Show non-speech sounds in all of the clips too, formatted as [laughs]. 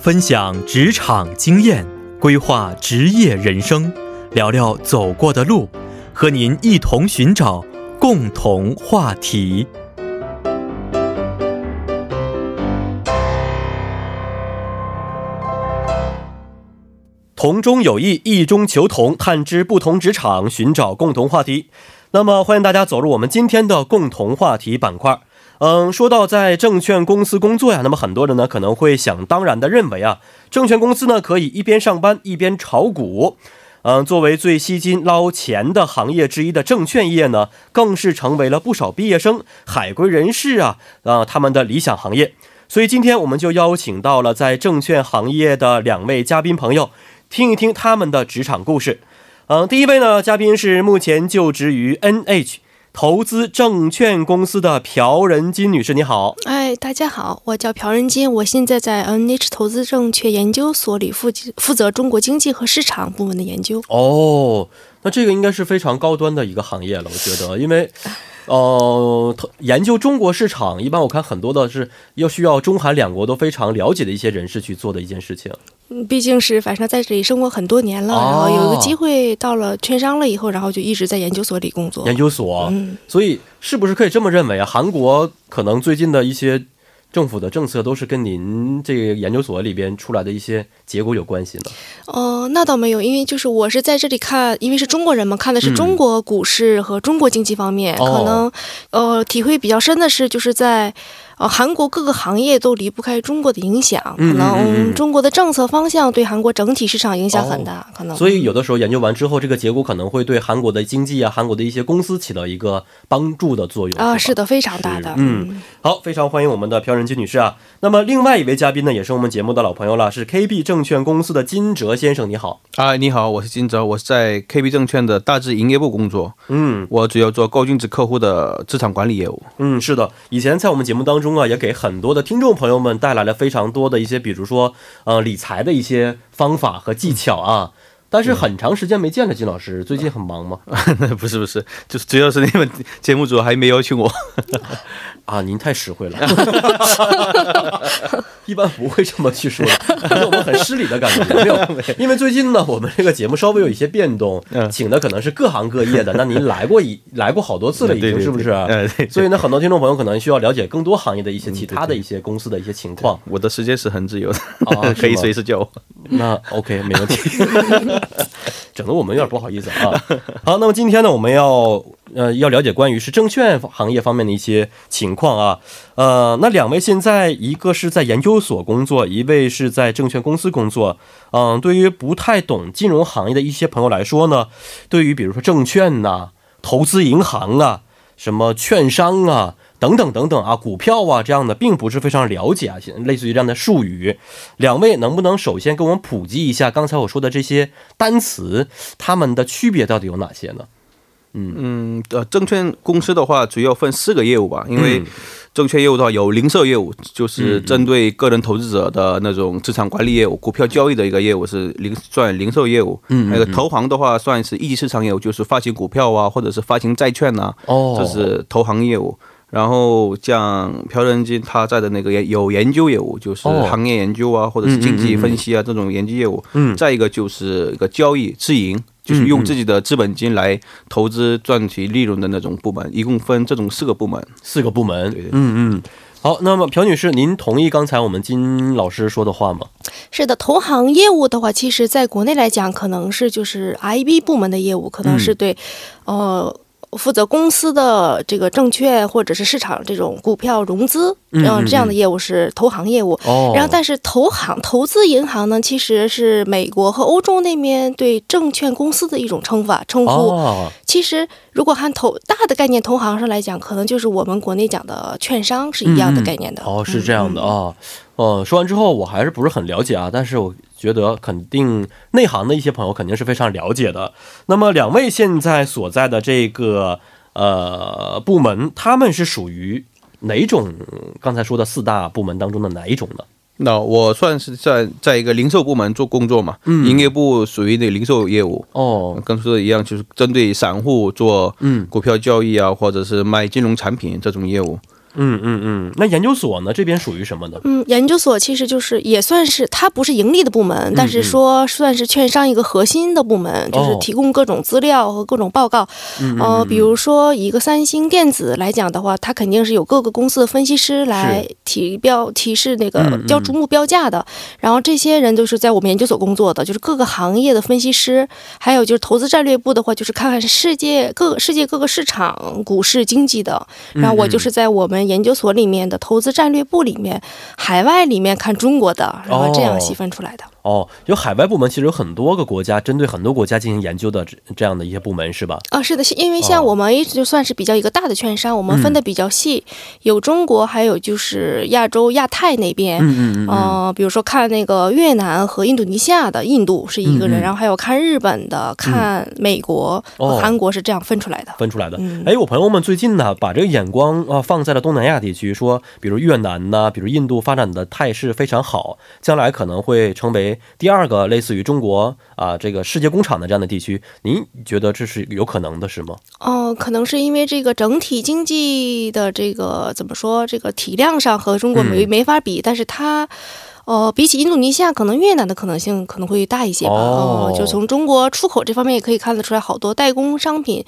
分享职场经验，规划职业人生，聊聊走过的路，和您一同寻找共同话题。同中有异，异中求同，探知不同职场，寻找共同话题。那么，欢迎大家走入我们今天的共同话题板块。嗯，说到在证券公司工作呀，那么很多人呢可能会想当然的认为啊，证券公司呢可以一边上班一边炒股。嗯，作为最吸金捞钱的行业之一的证券业呢，更是成为了不少毕业生、海归人士啊啊他们的理想行业。所以今天我们就邀请到了在证券行业的两位嘉宾朋友，听一听他们的职场故事。嗯，第一位呢，嘉宾是目前就职于 NH 投资证券公司的朴仁金女士，你好。哎，大家好，我叫朴仁金，我现在在 NH 投资证券研究所里负负责中国经济和市场部门的研究。哦，那这个应该是非常高端的一个行业了，我觉得，因为。呃，研究中国市场，一般我看很多的是要需要中韩两国都非常了解的一些人士去做的一件事情。嗯，毕竟是反正在这里生活很多年了，然后有一个机会到了券商了以后，然后就一直在研究所里工作。研究所，嗯，所以是不是可以这么认为啊？韩国可能最近的一些。政府的政策都是跟您这个研究所里边出来的一些结果有关系呢？哦，那倒没有，因为就是我是在这里看，因为是中国人嘛，看的是中国股市和中国经济方面，可能呃体会比较深的是就是在。呃，韩国各个行业都离不开中国的影响，可能中国的政策方向对韩国整体市场影响很大，可能。所以有的时候研究完之后，这个结果可能会对韩国的经济啊，韩国的一些公司起到一个帮助的作用啊，是的，非常大的。嗯，好，非常欢迎我们的朴仁金女士啊。那么另外一位嘉宾呢，也是我们节目的老朋友了，是 KB 证券公司的金哲先生，你好。啊，你好，我是金哲，我是在 KB 证券的大致营业部工作。嗯，我主要做高净值客户的资产管理业务。嗯，是的，以前在我们节目当中啊，也给很多。的听众朋友们带来了非常多的一些，比如说，呃，理财的一些方法和技巧啊。但是很长时间没见了，金老师，最近很忙吗？[laughs] 不是不是，就是主要是你们节目组还没邀请我。[laughs] 啊，您太实惠了。[laughs] 一般不会这么去说，的，我们很失礼的感觉。没有，因为最近呢，我们这个节目稍微有一些变动，请的可能是各行各业的。那您来过一来过好多次了，已经是不是？所以呢，很多听众朋友可能需要了解更多行业的一些其他的一些公司的一些情况。我的时间是很自由的，可以随时叫我。那 OK，没问题。[laughs] 整的我们有点不好意思啊。好，那么今天呢，我们要呃要了解关于是证券行业方面的一些情况啊。呃，那两位现在一个是在研究所工作，一位是在证券公司工作。嗯，对于不太懂金融行业的一些朋友来说呢，对于比如说证券呐、投资银行啊、什么券商啊。等等等等啊，股票啊这样的并不是非常了解啊，类似于这样的术语，两位能不能首先给我们普及一下刚才我说的这些单词，它们的区别到底有哪些呢？嗯嗯，呃，证券公司的话主要分四个业务吧，因为证券业务的话有零售业务，就是针对个人投资者的那种资产管理业务，股票交易的一个业务是零算零售业务。嗯，那个投行的话算是一级市场业务，就是发行股票啊，或者是发行债券呐，哦，这是投行业务。然后像朴仁金他在的那个有研究业务，就是行业研究啊，或者是经济分析啊这种研究业务。嗯。再一个就是一个交易自营，就是用自己的资本金来投资赚取利润的那种部门，一共分这种四个部门。四个部门。对对。嗯嗯。好，那么朴女士，您同意刚才我们金老师说的话吗？是的，投行业务的话，其实在国内来讲，可能是就是 IB 部门的业务，可能是对，呃。负责公司的这个证券或者是市场这种股票融资，然后，这样的业务是投行业务。哦，然后但是投行投资银行呢，其实是美国和欧洲那边对证券公司的一种称法称呼。哦，其实如果按投大的概念同行上来讲，可能就是我们国内讲的券商是一样的概念的。哦，是这样的啊。哦，说完之后我还是不是很了解啊，但是我。觉得肯定内行的一些朋友肯定是非常了解的。那么两位现在所在的这个呃部门，他们是属于哪种？刚才说的四大部门当中的哪一种呢？那我算是在在一个零售部门做工作嘛，嗯，营业部属于那零售业务。哦，跟说的一样，就是针对散户做嗯。股票交易啊，或者是卖金融产品这种业务。嗯嗯嗯，那研究所呢？这边属于什么呢？嗯，研究所其实就是也算是它不是盈利的部门，但是说算是券商一个核心的部门，就是提供各种资料和各种报告。呃，比如说一个三星电子来讲的话，它肯定是有各个公司的分析师来提标提示那个交逐目标价的。然后这些人都是在我们研究所工作的，就是各个行业的分析师。还有就是投资战略部的话，就是看看世界各世界各个市场股市经济的。然后我就是在我们研究所里面的投资战略部里面，海外里面看中国的，然后这样细分出来的。哦，有海外部门，其实有很多个国家针对很多国家进行研究的这这样的一些部门是吧？啊，是的，因为像我们一直就算是比较一个大的券商，我们分的比较细，有中国，还有就是亚洲、亚太那边，嗯嗯嗯，比如说看那个越南和印度尼西亚的，印度是一个人，然后还有看日本的，看美国和韩国是这样分出来的，分出来的。哎，我朋友们最近呢，把这个眼光啊放在了东南亚地区，说比如越南呢，比如印度发展的态势非常好，将来可能会成为。第二个类似于中国啊，这个世界工厂的这样的地区，您觉得这是有可能的，是吗？哦，可能是因为这个整体经济的这个怎么说，这个体量上和中国没没法比，但是它。哦，比起印度尼西亚，可能越南的可能性可能会大一些吧。哦，就从中国出口这方面也可以看得出来，好多代工商品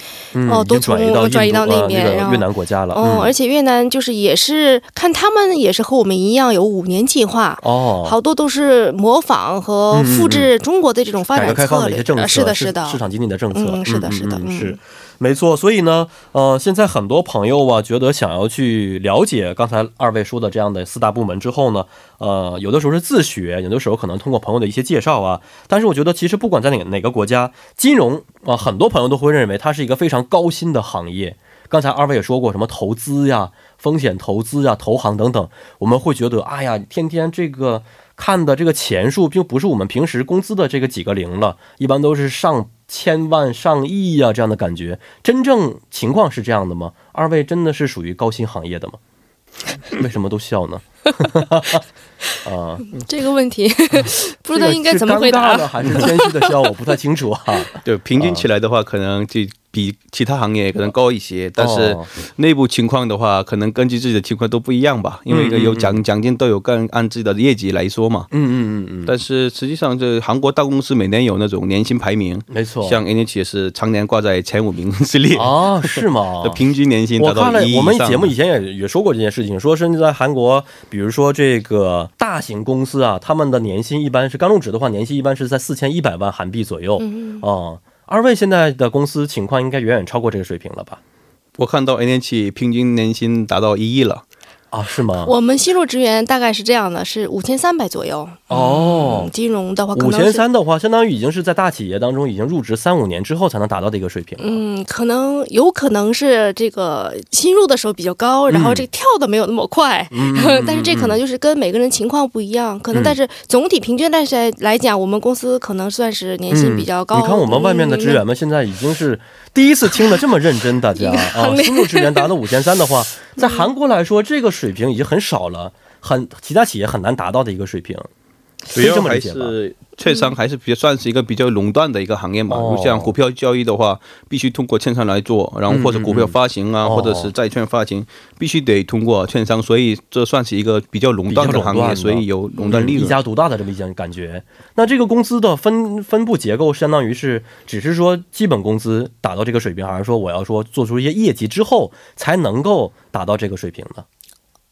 哦都从转移到那边，然后越南国家了。哦，而且越南就是也是看他们也是和我们一样有五年计划哦，好多都是模仿和复制中国的这种发展策略。是的，是的，市场经济的政策，是的，是的，是。没错，所以呢，呃，现在很多朋友啊，觉得想要去了解刚才二位说的这样的四大部门之后呢，呃，有的时候是自学，有的时候可能通过朋友的一些介绍啊。但是我觉得，其实不管在哪哪个国家，金融啊，很多朋友都会认为它是一个非常高薪的行业。刚才二位也说过，什么投资呀、风险投资呀、投行等等，我们会觉得，哎呀，天天这个看的这个钱数，并不是我们平时工资的这个几个零了，一般都是上。千万上亿呀，这样的感觉，真正情况是这样的吗？二位真的是属于高薪行业的吗？为什么都笑呢？[laughs] 啊，这个问题 [laughs] 不知道应该怎么回答呢？还是谦虚的笑？我不太清楚啊。[laughs] 对，平均起来的话，可能就。比其他行业可能高一些，但是内部情况的话，可能根据自己的情况都不一样吧。因为有奖奖金都有个人按自己的业绩来说嘛。嗯嗯嗯嗯。但是实际上，这韩国大公司每年有那种年薪排名，没错，像 NH 也是常年挂在前五名之列。啊，是吗？[laughs] 平均年薪达到一我们节目以前也也说过这件事情，说是在韩国，比如说这个大型公司啊，他们的年薪一般是刚入职的话，年薪一般是在四千一百万韩币左右。嗯嗯。二位现在的公司情况应该远远超过这个水平了吧？我看到 A 年期平均年薪达到一亿了。啊，是吗？我们新入职员大概是这样的，是五千三百左右。哦，金融的话，五千三的话，相当于已经是在大企业当中已经入职三五年之后才能达到的一个水平。嗯，可能有可能是这个新入的时候比较高，然后这个跳的没有那么快。嗯，[laughs] 但是这可能就是跟每个人情况不一样，可能但是总体平均来来讲，我们公司可能算是年薪比较高。你看我们外面的职员们现在已经是。第一次听的这么认真，大家啊，新入职员达到五千三的话，[laughs] 在韩国来说，这个水平已经很少了，很其他企业很难达到的一个水平。主要还是券商还是比较算是一个比较垄断的一个行业嘛。如像股票交易的话，必须通过券商来做，然后或者股票发行啊，或者是债券发行，必须得通过券商，所以这算是一个比较垄断的行业，所以有垄断利润、一家独大的这么一种感觉。那这个公司的分分布结构，相当于是只是说基本工资达到这个水平，还是说我要说做出一些业绩之后才能够达到这个水平呢？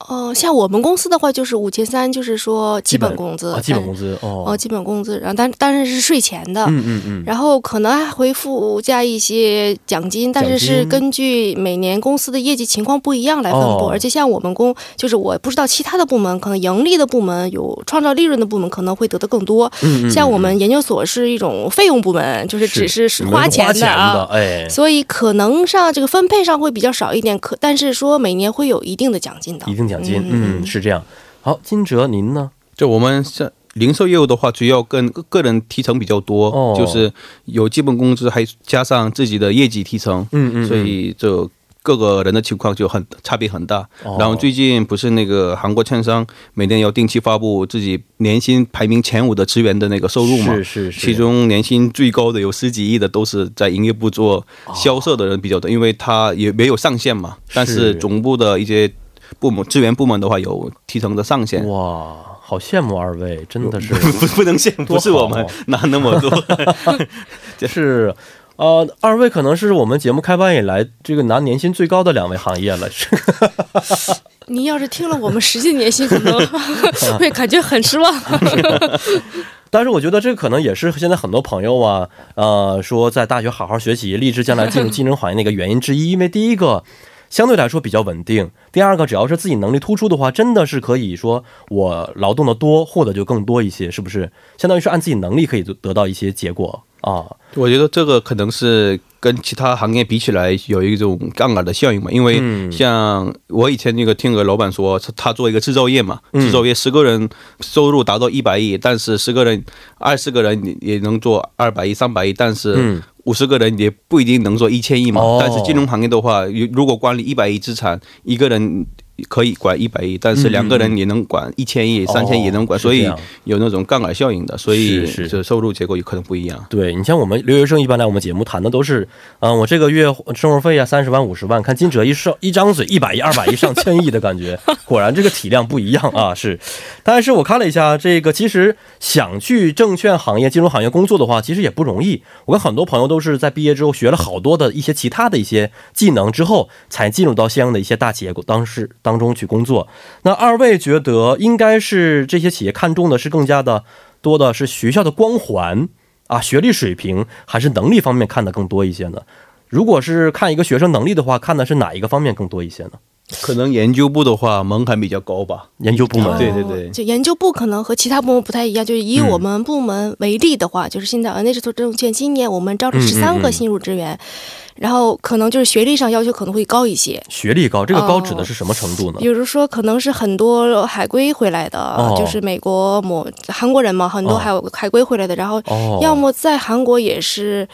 哦，像我们公司的话，就是五千三，就是说基本工资，基本工资哦，基本工资，然后但当然是税前的，嗯嗯嗯，然后可能还会附加一些奖金，但是是根据每年公司的业绩情况不一样来分布，而且像我们公，就是我不知道其他的部门，可能盈利的部门有创造利润的部门可能会得的更多，嗯像我们研究所是一种费用部门，就是只是花钱的啊，哎，所以可能上这个分配上会比较少一点，可但是说每年会有一定的奖金的，一定。奖金，嗯，是这样。好，金哲，您呢？就我们像零售业务的话，主要跟个人提成比较多，就是有基本工资，还加上自己的业绩提成，嗯嗯，所以就各个人的情况就很差别很大。然后最近不是那个韩国券商每年要定期发布自己年薪排名前五的职员的那个收入嘛？是是是。其中年薪最高的有十几亿的都是在营业部做销售的人比较多，因为他也没有上限嘛。但是总部的一些。部门支援部门的话有提成的上限。哇，好羡慕二位，真的是 [laughs] 不不能羡慕，不是我们拿那么多。就 [laughs] 是。呃，二位可能是我们节目开办以来这个拿年薪最高的两位行业了，是 [laughs] 你要是听了我们实际年薪，可能会感觉很失望。但是我觉得这可能也是现在很多朋友啊，呃，说在大学好好学习，立志将来进入竞争行业的一个原因之一。因为第一个相对来说比较稳定，第二个只要是自己能力突出的话，真的是可以说我劳动的多，获得就更多一些，是不是？相当于是按自己能力可以得到一些结果啊。我觉得这个可能是跟其他行业比起来有一种杠杆的效应嘛，因为嗯像我以前那个听个老板说，他做一个制造业嘛，嗯制造业十个人收入达到一百亿，但是十个人、二十个人也能做二百亿、三百亿，但是嗯五十个人也不一定能做一千亿嘛。哦但是金融行业的话，如如果管理一百亿资产，一个人。可以管一百亿，但是两个人也能管一千亿、三千亿也能管，所以有那种杠杆效应的，所以是收入结构有可能不一样。对你像我们留学生一般来我们节目谈的都是，嗯、我这个月生活费啊三十万五十万，看金哲一上一张嘴一百亿二百亿 [laughs] 上千亿的感觉，果然这个体量不一样啊，是。但是我看了一下这个，其实想去证券行业、金融行业工作的话，其实也不容易。我跟很多朋友都是在毕业之后学了好多的一些其他的一些技能之后，才进入到相应的一些大企业当时当中去工作。那二位觉得应该是这些企业看重的是更加的多的是学校的光环啊，学历水平还是能力方面看的更多一些呢？如果是看一个学生能力的话，看的是哪一个方面更多一些呢？可能研究部的话门槛比较高吧。研究部门，对对对哦就研究部可能和其他部门不太一样，就是以嗯我们部门为例的话，就是现在 N H 证券今年我们招了十三嗯个新入职员，然后可能就是学历上要求可能会高一些。学历高，这个高哦指的是什么程度呢？比如说，可能是很多海归回来的，哦就是美国某韩国人嘛，很多哦还有海归回来的，然后哦，要么在韩国也是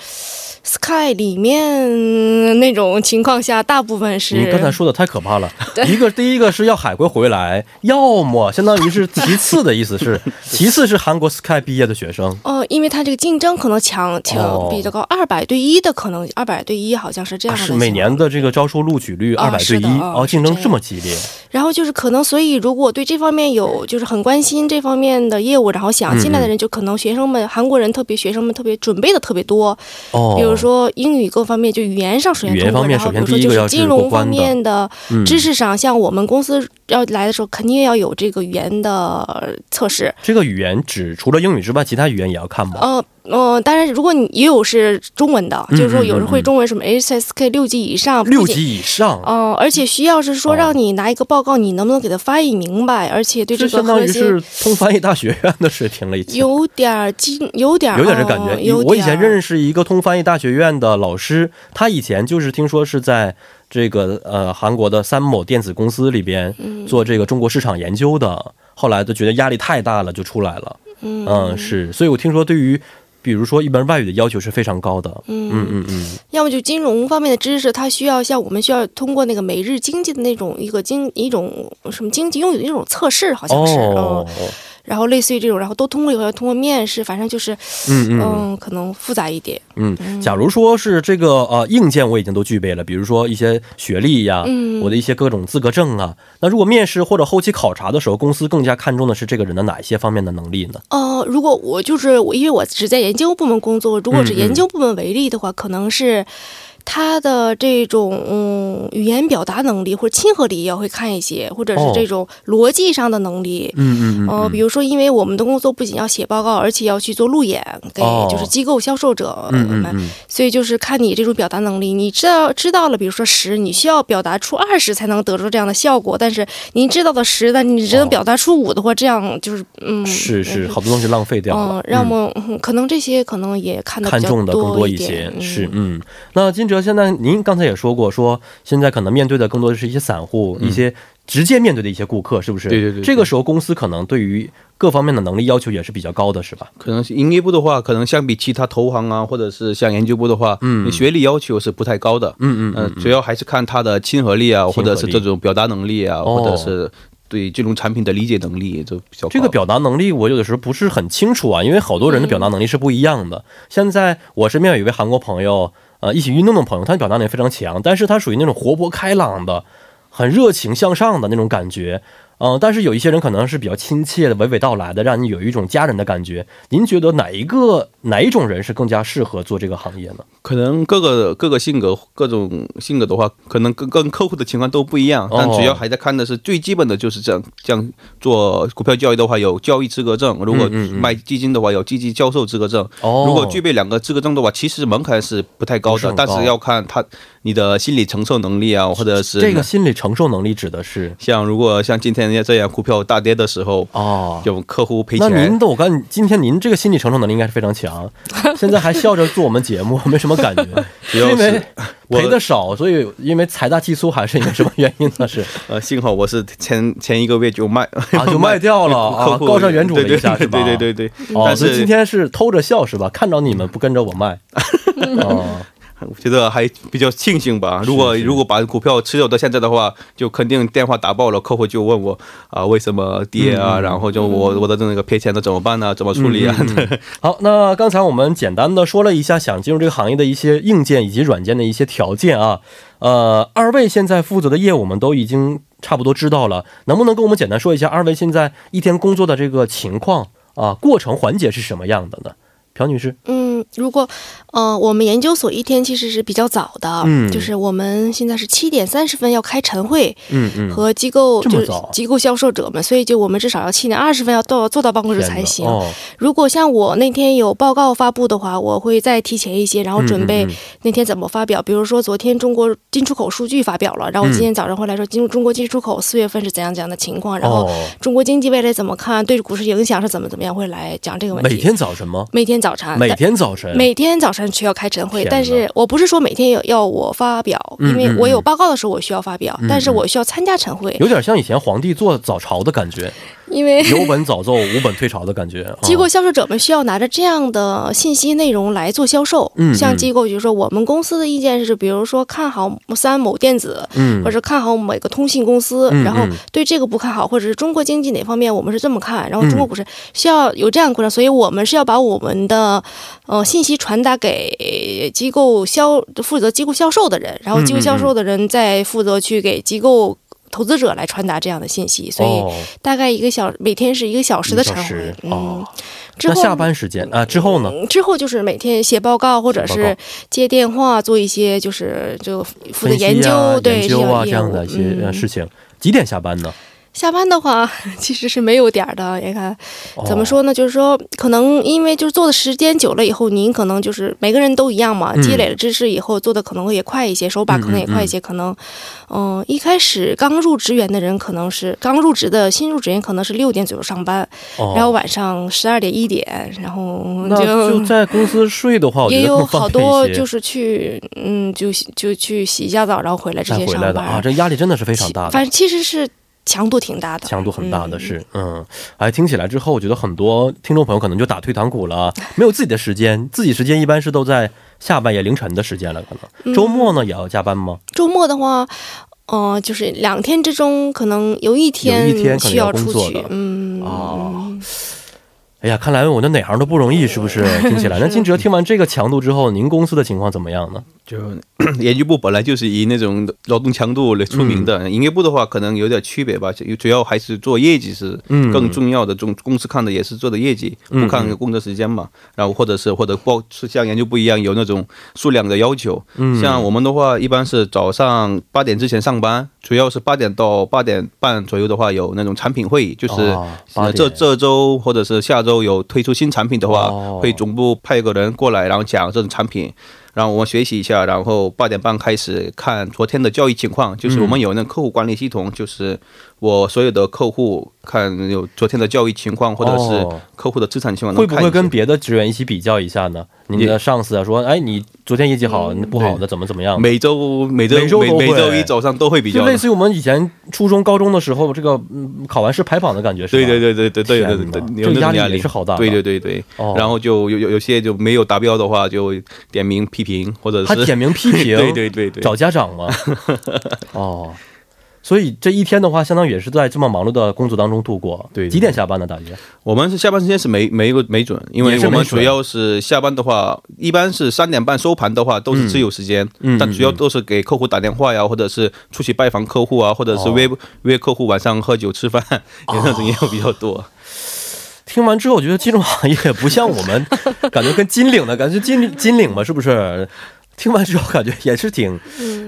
Sky 里面那种情况下，大部分是你刚才说的太可怕了。[laughs] 一个第一个是要海归回来，要么相当于是其次的意思是，[laughs] 其次是韩国 Sky 毕业的学生。哦，因为他这个竞争可能强哦强比较高，二百对一的可能二百对一好像是这啊样的每年的这个招收录取率啊二百对一哦，竞争这么激烈，然后就是可能，所以如果对这方面有就是很关心这方面的业务，然后想进来的人，就可能学生们、韩国人特别学生们特别准备的特别多，哦，比如说英语各方面，就语言上首先语言通过，方面首然后比如说就先第一个要是金融方面的嗯。知识上，像我们公司要来的时候，肯定要有这个语言的测试。这个语言只除了英语之外，其他语言也要看吗？呃呃，当然，如果你也有是中文的，嗯就是说有人嗯嗯会中文，什么 HSK 六级以上，六级以上，哦、而且需要是说哦让你拿一个报告，你能不能给他翻译明白？而且对这个这相当于是通翻译大学院的水平了，已经。有点儿精，有点儿有点这感觉我以前认识识一个通翻译大学院的老师，他以前就是听说是在这个呃韩国的三某电子公司里边做这个中国市场研究的，后来就觉得压力太大了，就出来了。嗯，是，所以我听说对于比如说一门外语的要求是非常高的。嗯。嗯嗯，要么就金融方面的知识，它需要像我们需要通过那个每日经济的那种一个经一种什么经济用语的一种测试，好像是，哦。嗯，，然后类似于这种，然后都通过以后要通过面试，反正就是，嗯嗯嗯，可能复杂一点。嗯，假如说是这个呃硬件我已经都具备了，比如说一些学历呀，嗯我的一些各种资格证啊，那如果面试或者后期考察的时候，公司更加看重的是这个人的哪一些方面的能力呢？呃，如果我就是我，因为我只在研究部门工作，如果是研究部门为例的话，可能是他的这种嗯语言表达能力或者亲和力也会看一些，或者是哦这种逻辑上的能力。嗯嗯呃，比如说，因为我们的工作不仅要写报告，而且要去做路演给哦就是机构销售者们，嗯嗯嗯，所以就是看你这种表达能力。你知道知道了，比如说十，你需要表达出二十才能得出这样的效果，但是您知道的十，但你只能哦表达出五的话，这样就是嗯，是是，好多东西浪费掉了嗯，。让我、嗯可能这些可能也看的看重的更多一一些点，是嗯。那金哲，现在您刚才也说过，说现在可能面对的更多的是一些散户，一些直接面对的一些顾客，是不是？对对对对这个时候公司可能对于各方面的能力要求也是比较高的，是吧？可能是营业部的话，可能相比其他投行啊，或者是像研究部的话，嗯你学历要求是不太高的。嗯呃，主要还是看他的亲和力啊，力或者是这种表达能力啊，哦或者是对金融产品的理解能力就比较。这个表达能力，我有的时候不是很清楚啊，因为好多人的表达能力是不一样的。现在我身边有一位韩国朋友，呃，一起运动的朋友，他表达能力非常强，但是他属于那种活泼开朗的。很热情向上的那种感觉。嗯，但是有一些人可能是比较亲切的、娓娓道来的，让你有一种家人的感觉。您觉得哪一个哪一种人是更加适合做这个行业呢？可能各个各个性格，各种性格的话，可能跟跟客户的情况都不一样。但主要还在看的是最基本的就是这样，这样做股票交易的话，有交易资格证；如果卖基金的话，有基金销售资格证。如果具备两个资格证的话，其实门槛是不太高的，但是要看他你的心理承受能力啊，或者是这个心理承受能力指的是像如果像今天。这样股票大跌的时候哦，有客户赔钱。那您的我看今天您这个心理承受能力应该是非常强，[laughs] 现在还笑着做我们节目，[laughs] 没什么感觉，因为赔的少，所以因为财大气粗还是因为什么原因呢？是 [laughs] 呃，幸好我是前前一个月就卖啊，就卖掉了啊，高山原主了一下是吧？对对对对，但是今天是偷着笑是吧？看着你们不跟着我卖哦。我 [laughs] 觉得还比较庆幸吧。如果如果把股票持有到现在的话，就肯定电话打爆了，客户就问我啊为什么跌啊，然后就我我的那个赔钱的怎么办呢？怎么处理啊？[laughs] 好，那刚才我们简单的说了一下想进入这个行业的一些硬件以及软件的一些条件啊。呃，二位现在负责的业务我们都已经差不多知道了，能不能跟我们简单说一下二位现在一天工作的这个情况啊？过程环节是什么样的呢？朴女士，嗯，如果，呃，我们研究所一天其实是比较早的，嗯，就是我们现在是七点三十分要开晨会，嗯嗯，和机构就是机构销售者们，所以就我们至少要七点二十分要到坐到办公室才行。如果像我那天有报告发布的话，我会再提前一些，然后准备那天怎么发表。比如说昨天中国进出口数据发表了，然后今天早上会来说进入中国进出口四月份是怎样怎样的情况，然后中国经济未来怎么看，对股市影响是怎么怎么样，会来讲这个问题。每天早晨吗？每天早。早晨，每天早晨，每天早晨需要开晨会，但是我不是说每天要要我发表，因为我有报告的时候我需要发表，但是我需要参加晨会，有点像以前皇帝做早朝的感觉。因为有本早奏，无本退朝的感觉。[laughs] 机构销售者们需要拿着这样的信息内容来做销售。嗯，像机构，就说我们公司的意见是，比如说看好三某电子，嗯，或者看好某个通信公司，然后对这个不看好，或者是中国经济哪方面我们是这么看，然后中国股市需要有这样的过程，所以我们是要把我们的呃信息传达给机构销负责机构销售的人，然后机构销售的人再负责去给机构。投资者来传达这样的信息，所以大概一个小每天是一个小时的晨会。嗯，那下班时间啊之后呢？之后就是每天写报告，或者是接电话，做一些就是就负责研究对研究啊这样的一些事情。几点下班呢？下班的话，其实是没有点儿的。你看，怎么说呢？就是说，可能因为就是做的时间久了以后，您可能就是每个人都一样嘛，积累了知识以后，做的可能会也快一些，手把可能也快一些。可能，嗯，一开始刚入职员的人，可能是刚入职的新入职员，可能是六点左右上班，然后晚上十二点一点，然后就 [laughs] 在公司睡的话，也有好多就是去，嗯，就就去洗一下澡，然后回来直接上班啊。这压力真的是非常大。反正其实是。强度挺大的，强度很大的是，嗯，哎，听起来之后，我觉得很多听众朋友可能就打退堂鼓了，[laughs] 没有自己的时间，自己时间一般是都在下半夜凌晨的时间了，可能。周末呢也要加班吗？周末的话，呃，就是两天之中可能有一天需要出去，嗯啊。哎呀，看来我的哪行都不容易，是不是？[laughs] 听起来，那金哲听完这个强度之后，您公司的情况怎么样呢？就 [coughs] 研究部本来就是以那种劳动强度来出名的，营业部的话可能有点区别吧，主要还是做业绩是更重要的。中公司看的也是做的业绩，不看工作时间嘛。然后或者是或者包是像研究部一样有那种数量的要求。像我们的话，一般是早上八点之前上班，主要是八点到八点半左右的话有那种产品会议，就是这这周或者是下周。有推出新产品的话，会总部派一个人过来，然后讲这种产品，然后我们学习一下，然后八点半开始看昨天的交易情况，就是我们有那客户管理系统，就是我所有的客户看有昨天的交易情况，或者是客户的资产情况，会不会跟别的职员一起比较一下呢？你的上司啊，说，哎，你昨天业绩好，不好的怎么怎么样？每周每周每每周一早上都会比较，就类似于我们以前初中高中的时候，这个考完试排榜的感觉，是吧？对对对对对对对对，这压力也是好大。对对对对，然后就有有有些就没有达标的话，就点名批评，或者是他点名批评，[laughs] 对对对对，找家长吗？[laughs] 哦。所以这一天的话，相当于也是在这么忙碌的工作当中度过。对对几点下班呢？大约？我们是下班时间是没没个没准，因为我们主要是下班的话，一般是三点半收盘的话都是自由时间，嗯但主要都是给客户打电话呀，或者是出去拜访客户啊，或者是约、约客户晚上喝酒吃饭，[laughs] 也那种业务比较多。听完之后，我觉得金融行业不像我们，[laughs] 感觉跟金领的感觉金金领嘛，是不是？听完之后感觉也是挺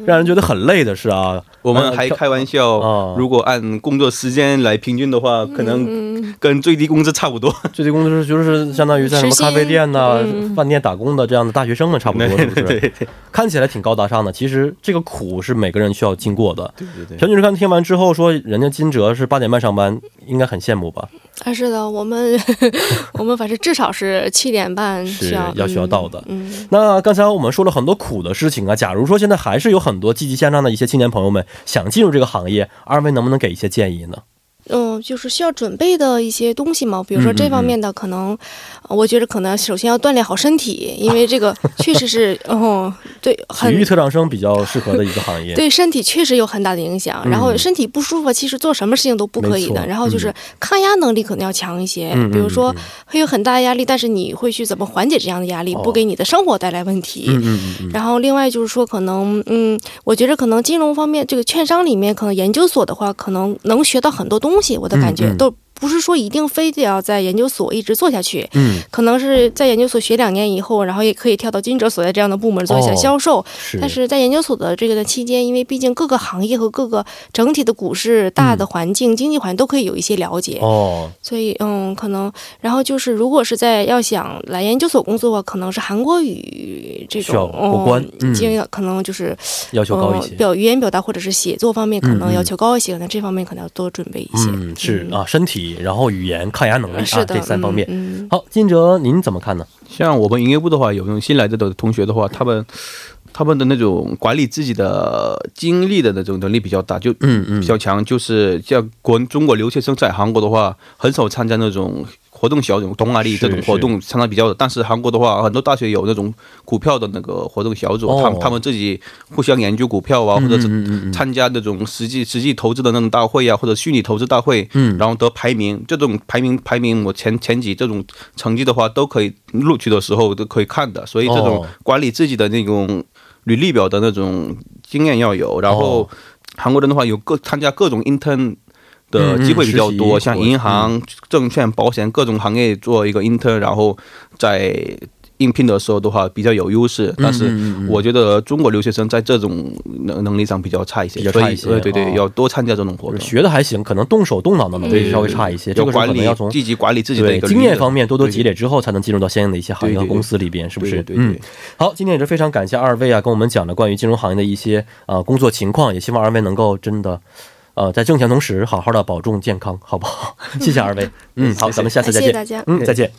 让人觉得很累的，是啊。我们还呃开玩笑，哦如果按工作时间来平均的话，可能跟最低工资差不多。[laughs] 最低工资就是相当于在什么咖啡店呐、嗯饭店打工的这样的大学生们差不多，是不是？对对看起来挺高大上的，其实这个苦是每个人需要经过的。对对朴女士刚听完之后说，人家金哲是八点半上班，应该很羡慕吧？啊，是的，我们 [laughs] 我们反正至少是七点半需要是要需要到的嗯。嗯那刚才我们说了很多苦的事情啊，假如说现在还是有很多积极向上的一些青年朋友们想进入这个行业，二位能不能给一些建议呢？嗯，就是需要准备的一些东西嘛，比如说这方面的，可能、呃我觉得可能首先要锻炼好身体，因为这个 [laughs] 确实是，嗯，对，体很育特长生比较适合的一个行业。[laughs] 对身体确实有很大的影响。嗯然后身体不舒服，其实做什么事情都不可以的。然后就是抗压能力可能要强一些，比如说嗯会有很大的压力，但是你会去怎么缓解这样的压力，哦不给你的生活带来问题。嗯嗯嗯嗯，然后另外就是说，可能嗯，我觉得可能金融方面，这个券商里面，可能研究所的话，可能能学到很多东西。我的感觉、嗯嗯。都不是说一定非得要在研究所一直做下去，嗯，可能是在研究所学两年以后，然后也可以跳到金哲所在这样的部门做一下哦销售。是。但是在研究所的这个的期间，因为毕竟各个行业和各个整体的股市、大的环境、经济环境都可以有一些了解，哦，所以嗯，可能然后就是如果是在要想来研究所工作的话，可能是韩国语这种过关嗯嗯，经验可能就是要求高一些嗯。表语言表达或者是写作方面可能要求高一些，那这方面可能要多准备一些。嗯，是啊，身体，然后语言、抗压能力啊，这三方面。嗯，嗯好，金哲，您怎么看呢？像我们营业部的话，有那种新来的的同学的话，他们他们的那种管理自己的精力的那种能力比较大，就嗯嗯比较强。就是像国中国留学生在韩国的话，很少参加那种活动小组东阿，利这种活动参加比较。但是韩国的话，很多大学有那种股票的那个活动小组，他们他们自己互相研究股票啊，或者是参加那种实际实际投资的那种大会啊，或者虚拟投资大会，然后得排名。这种排名排名我前前几这种成绩的话都可以录取的时候都可以看的。所以这种管理自己的那种履历表的那种经验要有。然后韩国人的话有各参加各种 intern。的机会比较多，嗯嗯像银行、证券、保险各种行业做一个 intern，然后在应聘的时候的话比较有优势。但是我觉得中国留学生在这种能能力上比较差一些，比较差一些对对对，哦要多参加这种活动。学的还行，可能动手动脑的能力嗯稍微差一些，这个时候要管理要从积极管理自己的一个经验方面多多积累，之后，才能进入到相应的一些行业和公司里边，是不是？对对对嗯，好，今天也是非常感谢二位啊，跟我们讲了关于金融行业的一些呃工作情况，也希望二位能够真的。呃，在挣钱同时，好好的保重健康，好不好？[laughs] 谢谢二位。嗯，好，咱们下次再见。谢谢大家。嗯，再见。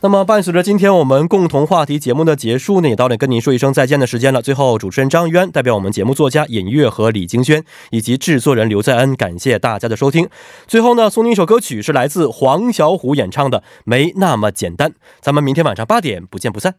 那么，伴随着今天我们共同话题节目的结束呢，也到了跟您说一声再见的时间了。最后，主持人张渊代表我们节目作家尹月和李晶轩以及制作人刘在恩，感谢大家的收听。最后呢，送您一首歌曲，是来自黄小琥演唱的《没那么简单》。咱们明天晚上八点不见不散。